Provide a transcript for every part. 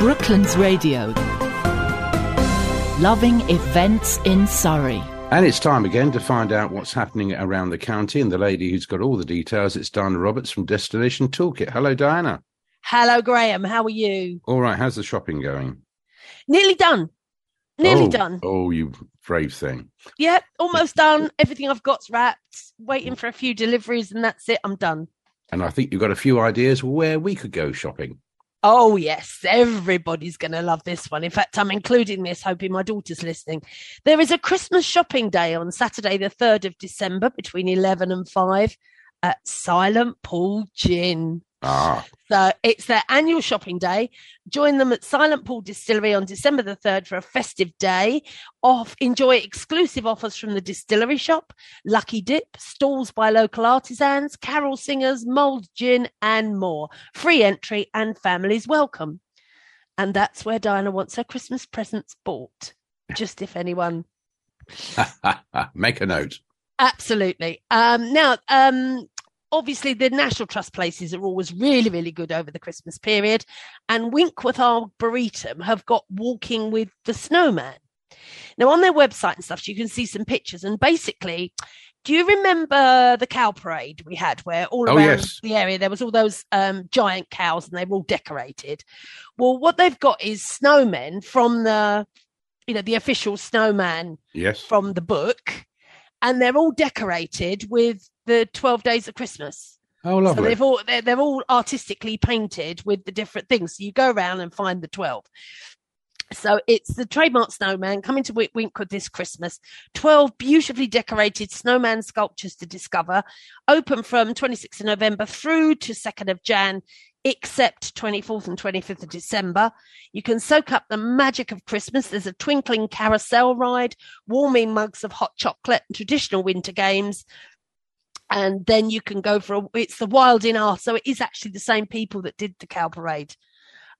Brooklands Radio. Loving events in Surrey. And it's time again to find out what's happening around the county. And the lady who's got all the details, it's Diana Roberts from Destination Toolkit. Hello, Diana. Hello, Graham. How are you? All right. How's the shopping going? Nearly done. Nearly oh, done. Oh, you brave thing. Yeah, almost done. Everything I've got's wrapped. Waiting for a few deliveries, and that's it. I'm done. And I think you've got a few ideas where we could go shopping. Oh, yes. Everybody's going to love this one. In fact, I'm including this, hoping my daughter's listening. There is a Christmas shopping day on Saturday, the 3rd of December, between 11 and 5 at Silent Pool Gin. Ah. So it's their annual shopping day. Join them at Silent Pool Distillery on December the 3rd for a festive day. Off enjoy exclusive offers from the distillery shop, Lucky Dip, stalls by local artisans, carol singers, mulled gin, and more. Free entry and families welcome. And that's where Diana wants her Christmas presents bought. Just if anyone Make a note. Absolutely. Um, now, um, obviously, the National Trust places are always really, really good over the Christmas period. And Winkworth Arboretum have got Walking with the Snowman. Now, on their website and stuff, you can see some pictures. And basically, do you remember the cow parade we had where all Oh, around yes. the area there was all those um, giant cows and they were all decorated? Well, what they've got is snowmen from the, you know, the official snowman Yes. from the book, and they're all decorated with the Twelve Days of Christmas. Oh, So lovely. they've all they're, they're all artistically painted with the different things. So you go around and find the twelve. So it's the trademark snowman coming to Wink- Winkworth this Christmas. 12 beautifully decorated snowman sculptures to discover, open from 26th of November through to 2nd of Jan, except 24th and 25th of December. You can soak up the magic of Christmas. There's a twinkling carousel ride, warming mugs of hot chocolate, and traditional winter games. And then you can go for a, it's the Wild in Art. So it is actually the same people that did the cow parade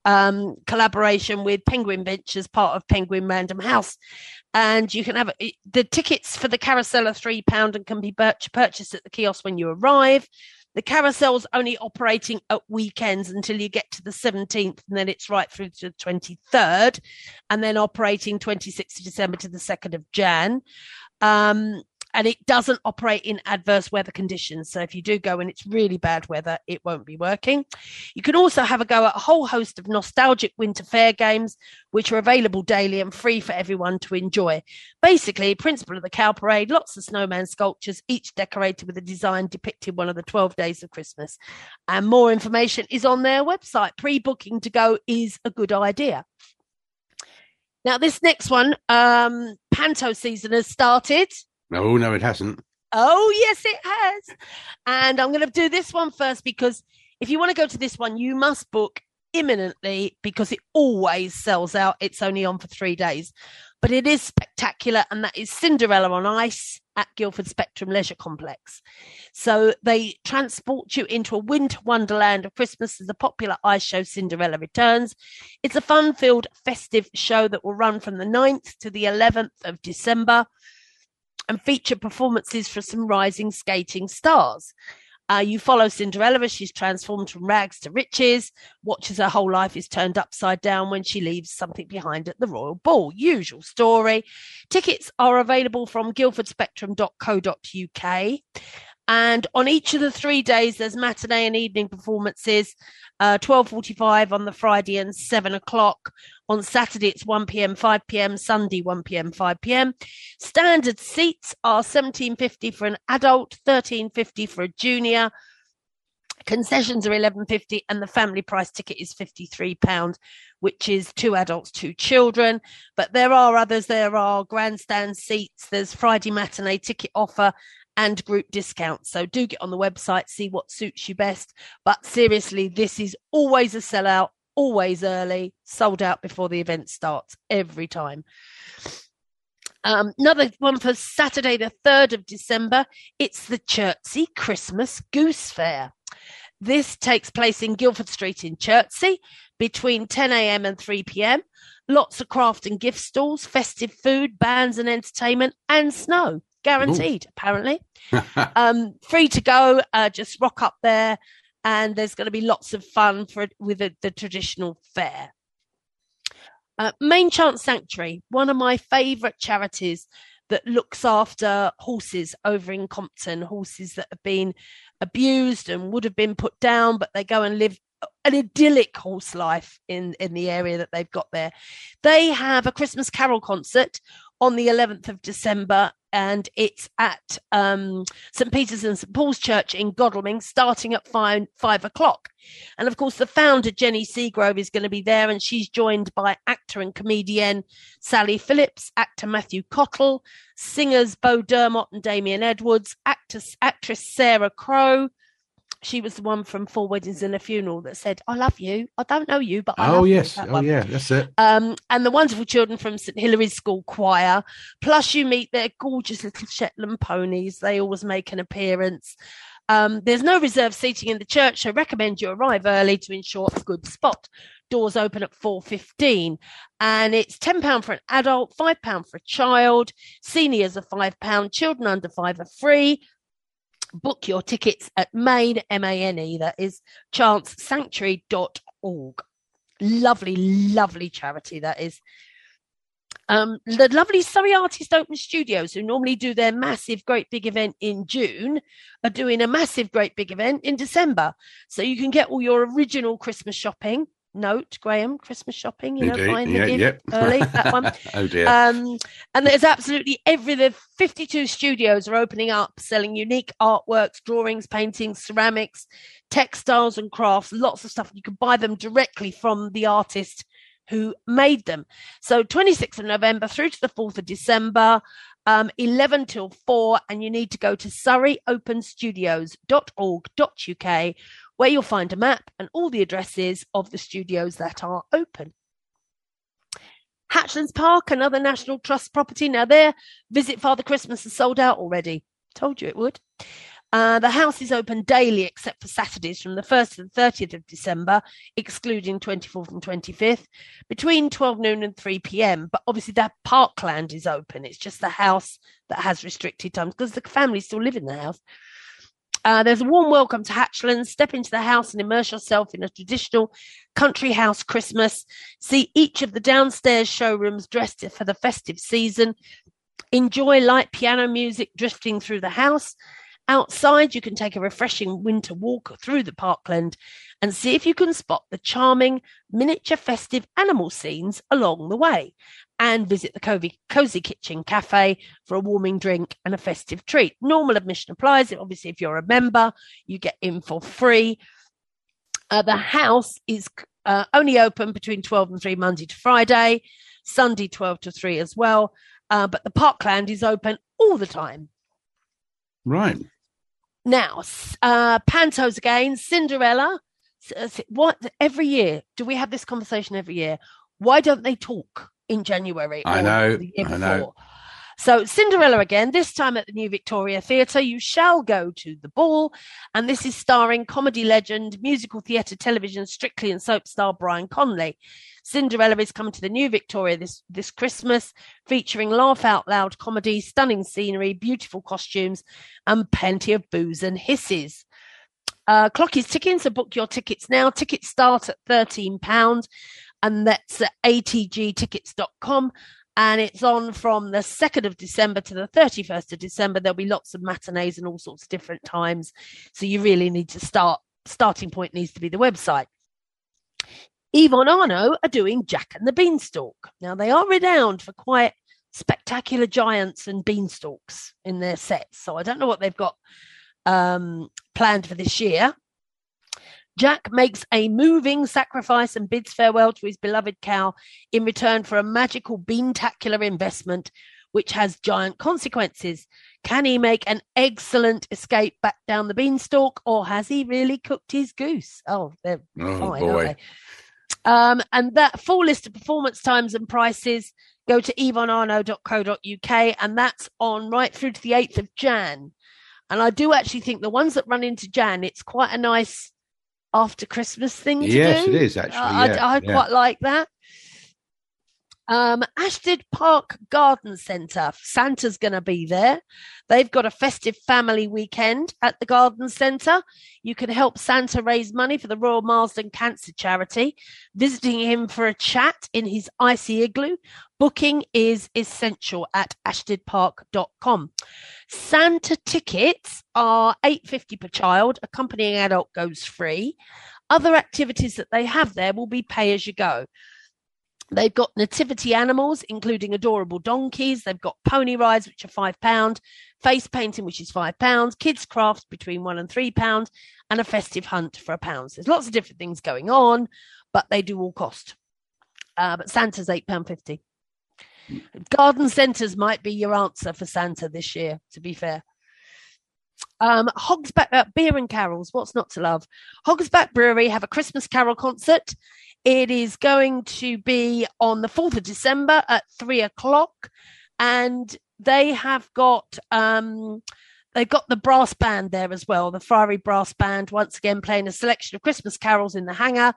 um, collaboration with Penguin Ventures, part of Penguin Random House. And you can have the tickets for the carousel are three pound and can be purchased at the kiosk when you arrive. The carousel's only operating at weekends until you get to the 17th, and then it's right through to the 23rd, and then operating 26th of December to the 2nd of Jan. Um, and it doesn't operate in adverse weather conditions. So if you do go and it's really bad weather, it won't be working. You can also have a go at a whole host of nostalgic winter fair games, which are available daily and free for everyone to enjoy. Basically, principle of the cow parade, lots of snowman sculptures, each decorated with a design depicting one of the 12 days of Christmas. And more information is on their website. Pre-booking to go is a good idea. Now, this next one, um, Panto season has started. No, no, it hasn't. Oh, yes, it has. And I'm going to do this one first because if you want to go to this one, you must book imminently because it always sells out. It's only on for three days, but it is spectacular. And that is Cinderella on Ice at Guildford Spectrum Leisure Complex. So they transport you into a winter wonderland of Christmas as the popular ice show Cinderella returns. It's a fun filled, festive show that will run from the 9th to the 11th of December and feature performances for some rising skating stars. Uh, you follow Cinderella as she's transformed from rags to riches, watches her whole life is turned upside down when she leaves something behind at the Royal Ball. Usual story. Tickets are available from guildfordspectrum.co.uk. And on each of the three days, there's matinee and evening performances. Uh, 12.45 on the Friday and 7 o'clock. On Saturday, it's 1 p.m., 5 p.m., Sunday, 1 p.m., 5 p.m. Standard seats are 17.50 for an adult, 13.50 for a junior. Concessions are 11.50 and the family price ticket is 53 pound, which is two adults, two children. But there are others. There are grandstand seats. There's Friday matinee ticket offer and group discounts. So do get on the website, see what suits you best. But seriously, this is always a sellout, always early, sold out before the event starts every time. Um, another one for Saturday, the 3rd of December. It's the Chertsey Christmas Goose Fair. This takes place in Guildford Street in Chertsey between 10 a.m. and 3 p.m. Lots of craft and gift stalls, festive food, bands and entertainment, and snow. Guaranteed, apparently. Um, free to go, uh, just rock up there, and there's going to be lots of fun for with the, the traditional fair. Uh, Mane Chance Sanctuary, one of my favourite charities that looks after horses over in Compton, horses that have been abused and would have been put down, but they go and live an idyllic horse life in in the area that they've got there. They have a Christmas carol concert on the 11th of December and it's at um, St. Peter's and St. Paul's Church in Godalming, starting at five, five o'clock. And of course, the founder, Jenny Seagrove, is going to be there, and she's joined by actor and comedian Sally Phillips, actor Matthew Cottle, singers Bo Dermott and Damien Edwards, actress, actress Sarah Crowe, she was the one from Four Weddings and a Funeral that said, "I love you. I don't know you, but I oh love you." yes, oh one. yeah, that's it. Um, and the wonderful children from St Hilary's School Choir. Plus, you meet their gorgeous little Shetland ponies. They always make an appearance. Um, there's no reserved seating in the church, so recommend you arrive early to ensure a good spot. Doors open at 4.15 and it's £10 for an adult, £5 for a child. Seniors are £5, children under five are free. Book your tickets at Mane, M-A-N-E, that is chancesanctuary.org. Lovely, lovely charity that is. Um, the lovely Surrey Artist Open Studios, who normally do their massive, great big event in June, are doing a massive, great big event in December. So you can get all your original Christmas shopping. Note, Graham, Christmas shopping, you know, Indeed. buying Yeah, the gift yeah. early, that one. oh dear. Um, and there's absolutely every the 52 studios are opening up, selling unique artworks, drawings, paintings, ceramics, textiles, and crafts. Lots of stuff. You can buy them directly from the artist who made them. So 26th of November through to the 4th of December, um, 11 till 4, and you need to go to surreyopenstudios.org.uk where you'll find a map and all the addresses of the studios that are open. Hatchlands Park, another National Trust property. Now, there, Visit Father Christmas is sold out already. Told you it would. Uh, the house is open daily except for Saturdays from the 1st to the 30th of December, excluding 24th and 25th, between 12 noon and 3 p.m. But obviously, that parkland is open. It's just the house that has restricted times because the family still live in the house. Uh, there's a warm welcome to Hatchlands. Step into the house and immerse yourself in a traditional country house Christmas. See each of the downstairs showrooms dressed for the festive season. Enjoy light piano music drifting through the house. Outside, you can take a refreshing winter walk through the parkland and see if you can spot the charming miniature festive animal scenes along the way. And visit the Cozy, Kitchen Cafe for a warming drink and a festive treat. Normal admission applies. Obviously, if you're a member, you get in for free. Uh, the house is uh, only open between 12 and 3 Monday to Friday, Sunday 12 to 3 as well. Uh, but the parkland is open all the time. right. Now, uh, Pantos again, Cinderella. S- What every year do we have this conversation every year? Why don't they talk in January? I know, I know. So Cinderella again, this time at the New Victoria Theatre. You shall go to the ball, and this is starring comedy legend, musical theatre, television, Strictly and soap star Brian Conley. Cinderella is coming to the New Victoria this this Christmas, featuring laugh out loud comedy, stunning scenery, beautiful costumes, and plenty of booze and hisses. Uh, clock is ticking, so book your tickets now. Tickets start at £13, and that's at atgtickets.com. And it's on from the 2nd of December to the 31st of December. There'll be lots of matinees and all sorts of different times. So you really need to start, starting point needs to be the website. Yvonne Arnaud are doing Jack and the Beanstalk. Now, they are renowned for quite spectacular giants and beanstalks in their sets. So I don't know what they've got um, planned for this year. Jack makes a moving sacrifice and bids farewell to his beloved cow in return for a magical beantacular investment which has giant consequences. Can he make an excellent escape back down the beanstalk or has he really cooked his goose? Oh, they're Oh fine, boy. aren't they? Um, and that full list of performance times and prices go to yvonnearno.co.uk and that's on right through to the 8th of Jan. And I do actually think the ones that run into Jan, it's quite a nice after Christmas thing to Yes, do. it is actually. I, I yeah. quite like that. Um, Ashtead Park Garden Centre. Santa's going to be there. They've got a festive family weekend at the garden centre. You can help Santa raise money for the Royal Marsden Cancer Charity, visiting him for a chat in his icy igloo. Booking is essential at ashteadpark.com. Santa tickets are 8.50 per child. Accompanying adult goes free. Other activities that they have there will be pay as you go. They've got nativity animals, including adorable donkeys. They've got pony rides, which are five pound, face painting, which is five pounds, kids crafts between one and three pounds, and a festive hunt for a pound. So there's lots of different things going on, but they do all cost. Uh, but Santa's eight pound fifty. Garden centres might be your answer for Santa this year. To be fair. Um, Hogs Back uh, Beer and Carols, what's not to love? Hogs Back Brewery have a Christmas Carol concert. It is going to be on the 4th of December at three o'clock. And they have got, um, they've got the brass band there as well, the Friary Brass Band, once again playing a selection of Christmas carols in the hangar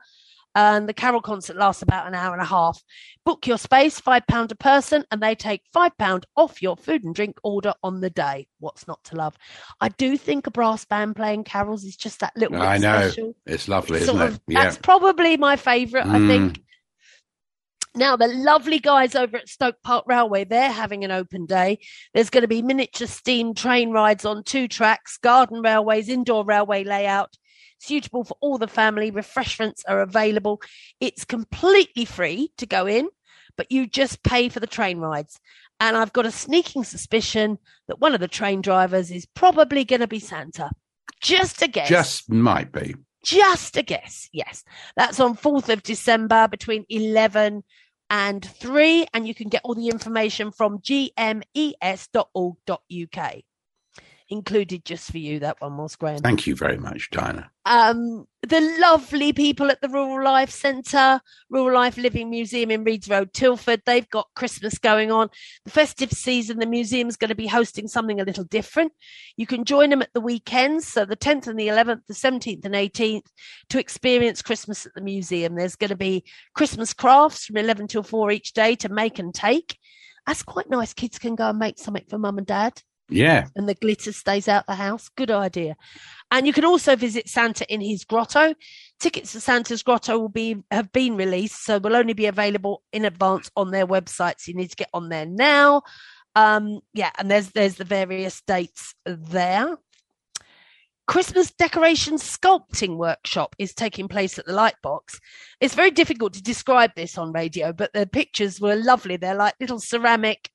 and the carol concert lasts about an hour and a half. Book your space, five pound a person, and they take five pound off your food and drink order on the day. What's not to love? I do think a brass band playing carols is just that little. I know special. it's lovely, isn't of- it? Yeah. That's probably my favourite. I Mm. think. Now, the lovely guys over at Stoke Park Railway, they're having an open day. There's going to be miniature steam train rides on two tracks, garden railways, indoor railway layout, suitable for all the family. Refreshments are available. It's completely free to go in, but you just pay for the train rides. And I've got a sneaking suspicion that one of the train drivers is probably going to be Santa. Just a guess. Just might be. Just a guess. Yes. That's on 4th of December between 11 and 3. And you can get all the information from gmes.org.uk. Included just for you, that one was Graham. Thank you very much, Diana. Um, the lovely people at the Rural Life Centre, Rural Life Living Museum in Reeds Road, Tilford, they've got Christmas going on. The festive season, the museum's going to be hosting something a little different. You can join them at the weekends, so the 10th and the 11th, the 17th and 18th, to experience Christmas at the museum. There's going to be Christmas crafts from 11 till 4 each day to make and take. That's quite nice. Kids can go and make something for mum and dad Yeah. and the glitter stays out the house. Good idea. And you can also visit Santa in his grotto. Tickets to Santa's grotto will be have been released, so will only be available in advance on their website. So you need to get on there now. Um, yeah, and there's there's the various dates there. Christmas decoration sculpting workshop is taking place at the Lightbox. It's very difficult to describe this on radio, but the pictures were lovely. They're like little ceramic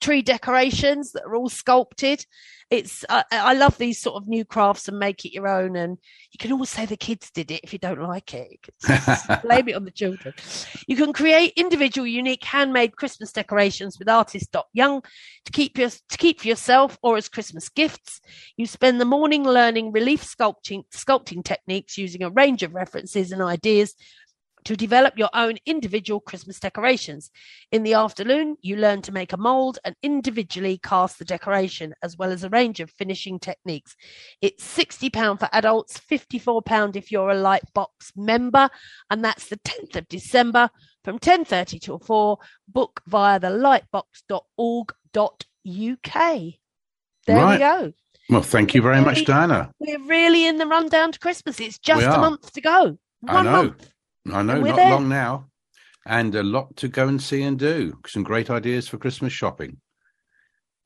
tree decorations that are all sculpted. It's I, I love these sort of new crafts and make it your own. And you can always say the kids did it if you don't like it. Blame it on the children. You can create individual, unique, handmade Christmas decorations with artist Dot Young to keep your to keep for yourself or as Christmas gifts. You spend the morning learning relief sculpting sculpting techniques using a range of references and ideas to develop your own individual Christmas decorations. In the afternoon, you learn to make a mold and individually cast the decoration, as well as a range of finishing techniques. It's £60 for adults, £54 if you're a Lightbox member, and that's the 10th of December from 10.30 till 4. Book via the lightbox.org.uk. There Right. we go. Well, thank you very much, Diana. We're really in the rundown to Christmas. It's just a month to go. I One know. month. I know, not there. long now. And a lot to go and see and do. Some great ideas for Christmas shopping.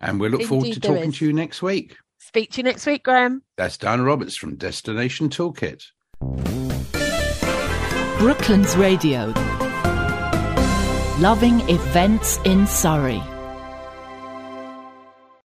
And we look forward to talking is. to you next week. Speak to you next week, Graham. That's Diana Roberts from Destination Toolkit. Brooklands Radio. Loving events in Surrey.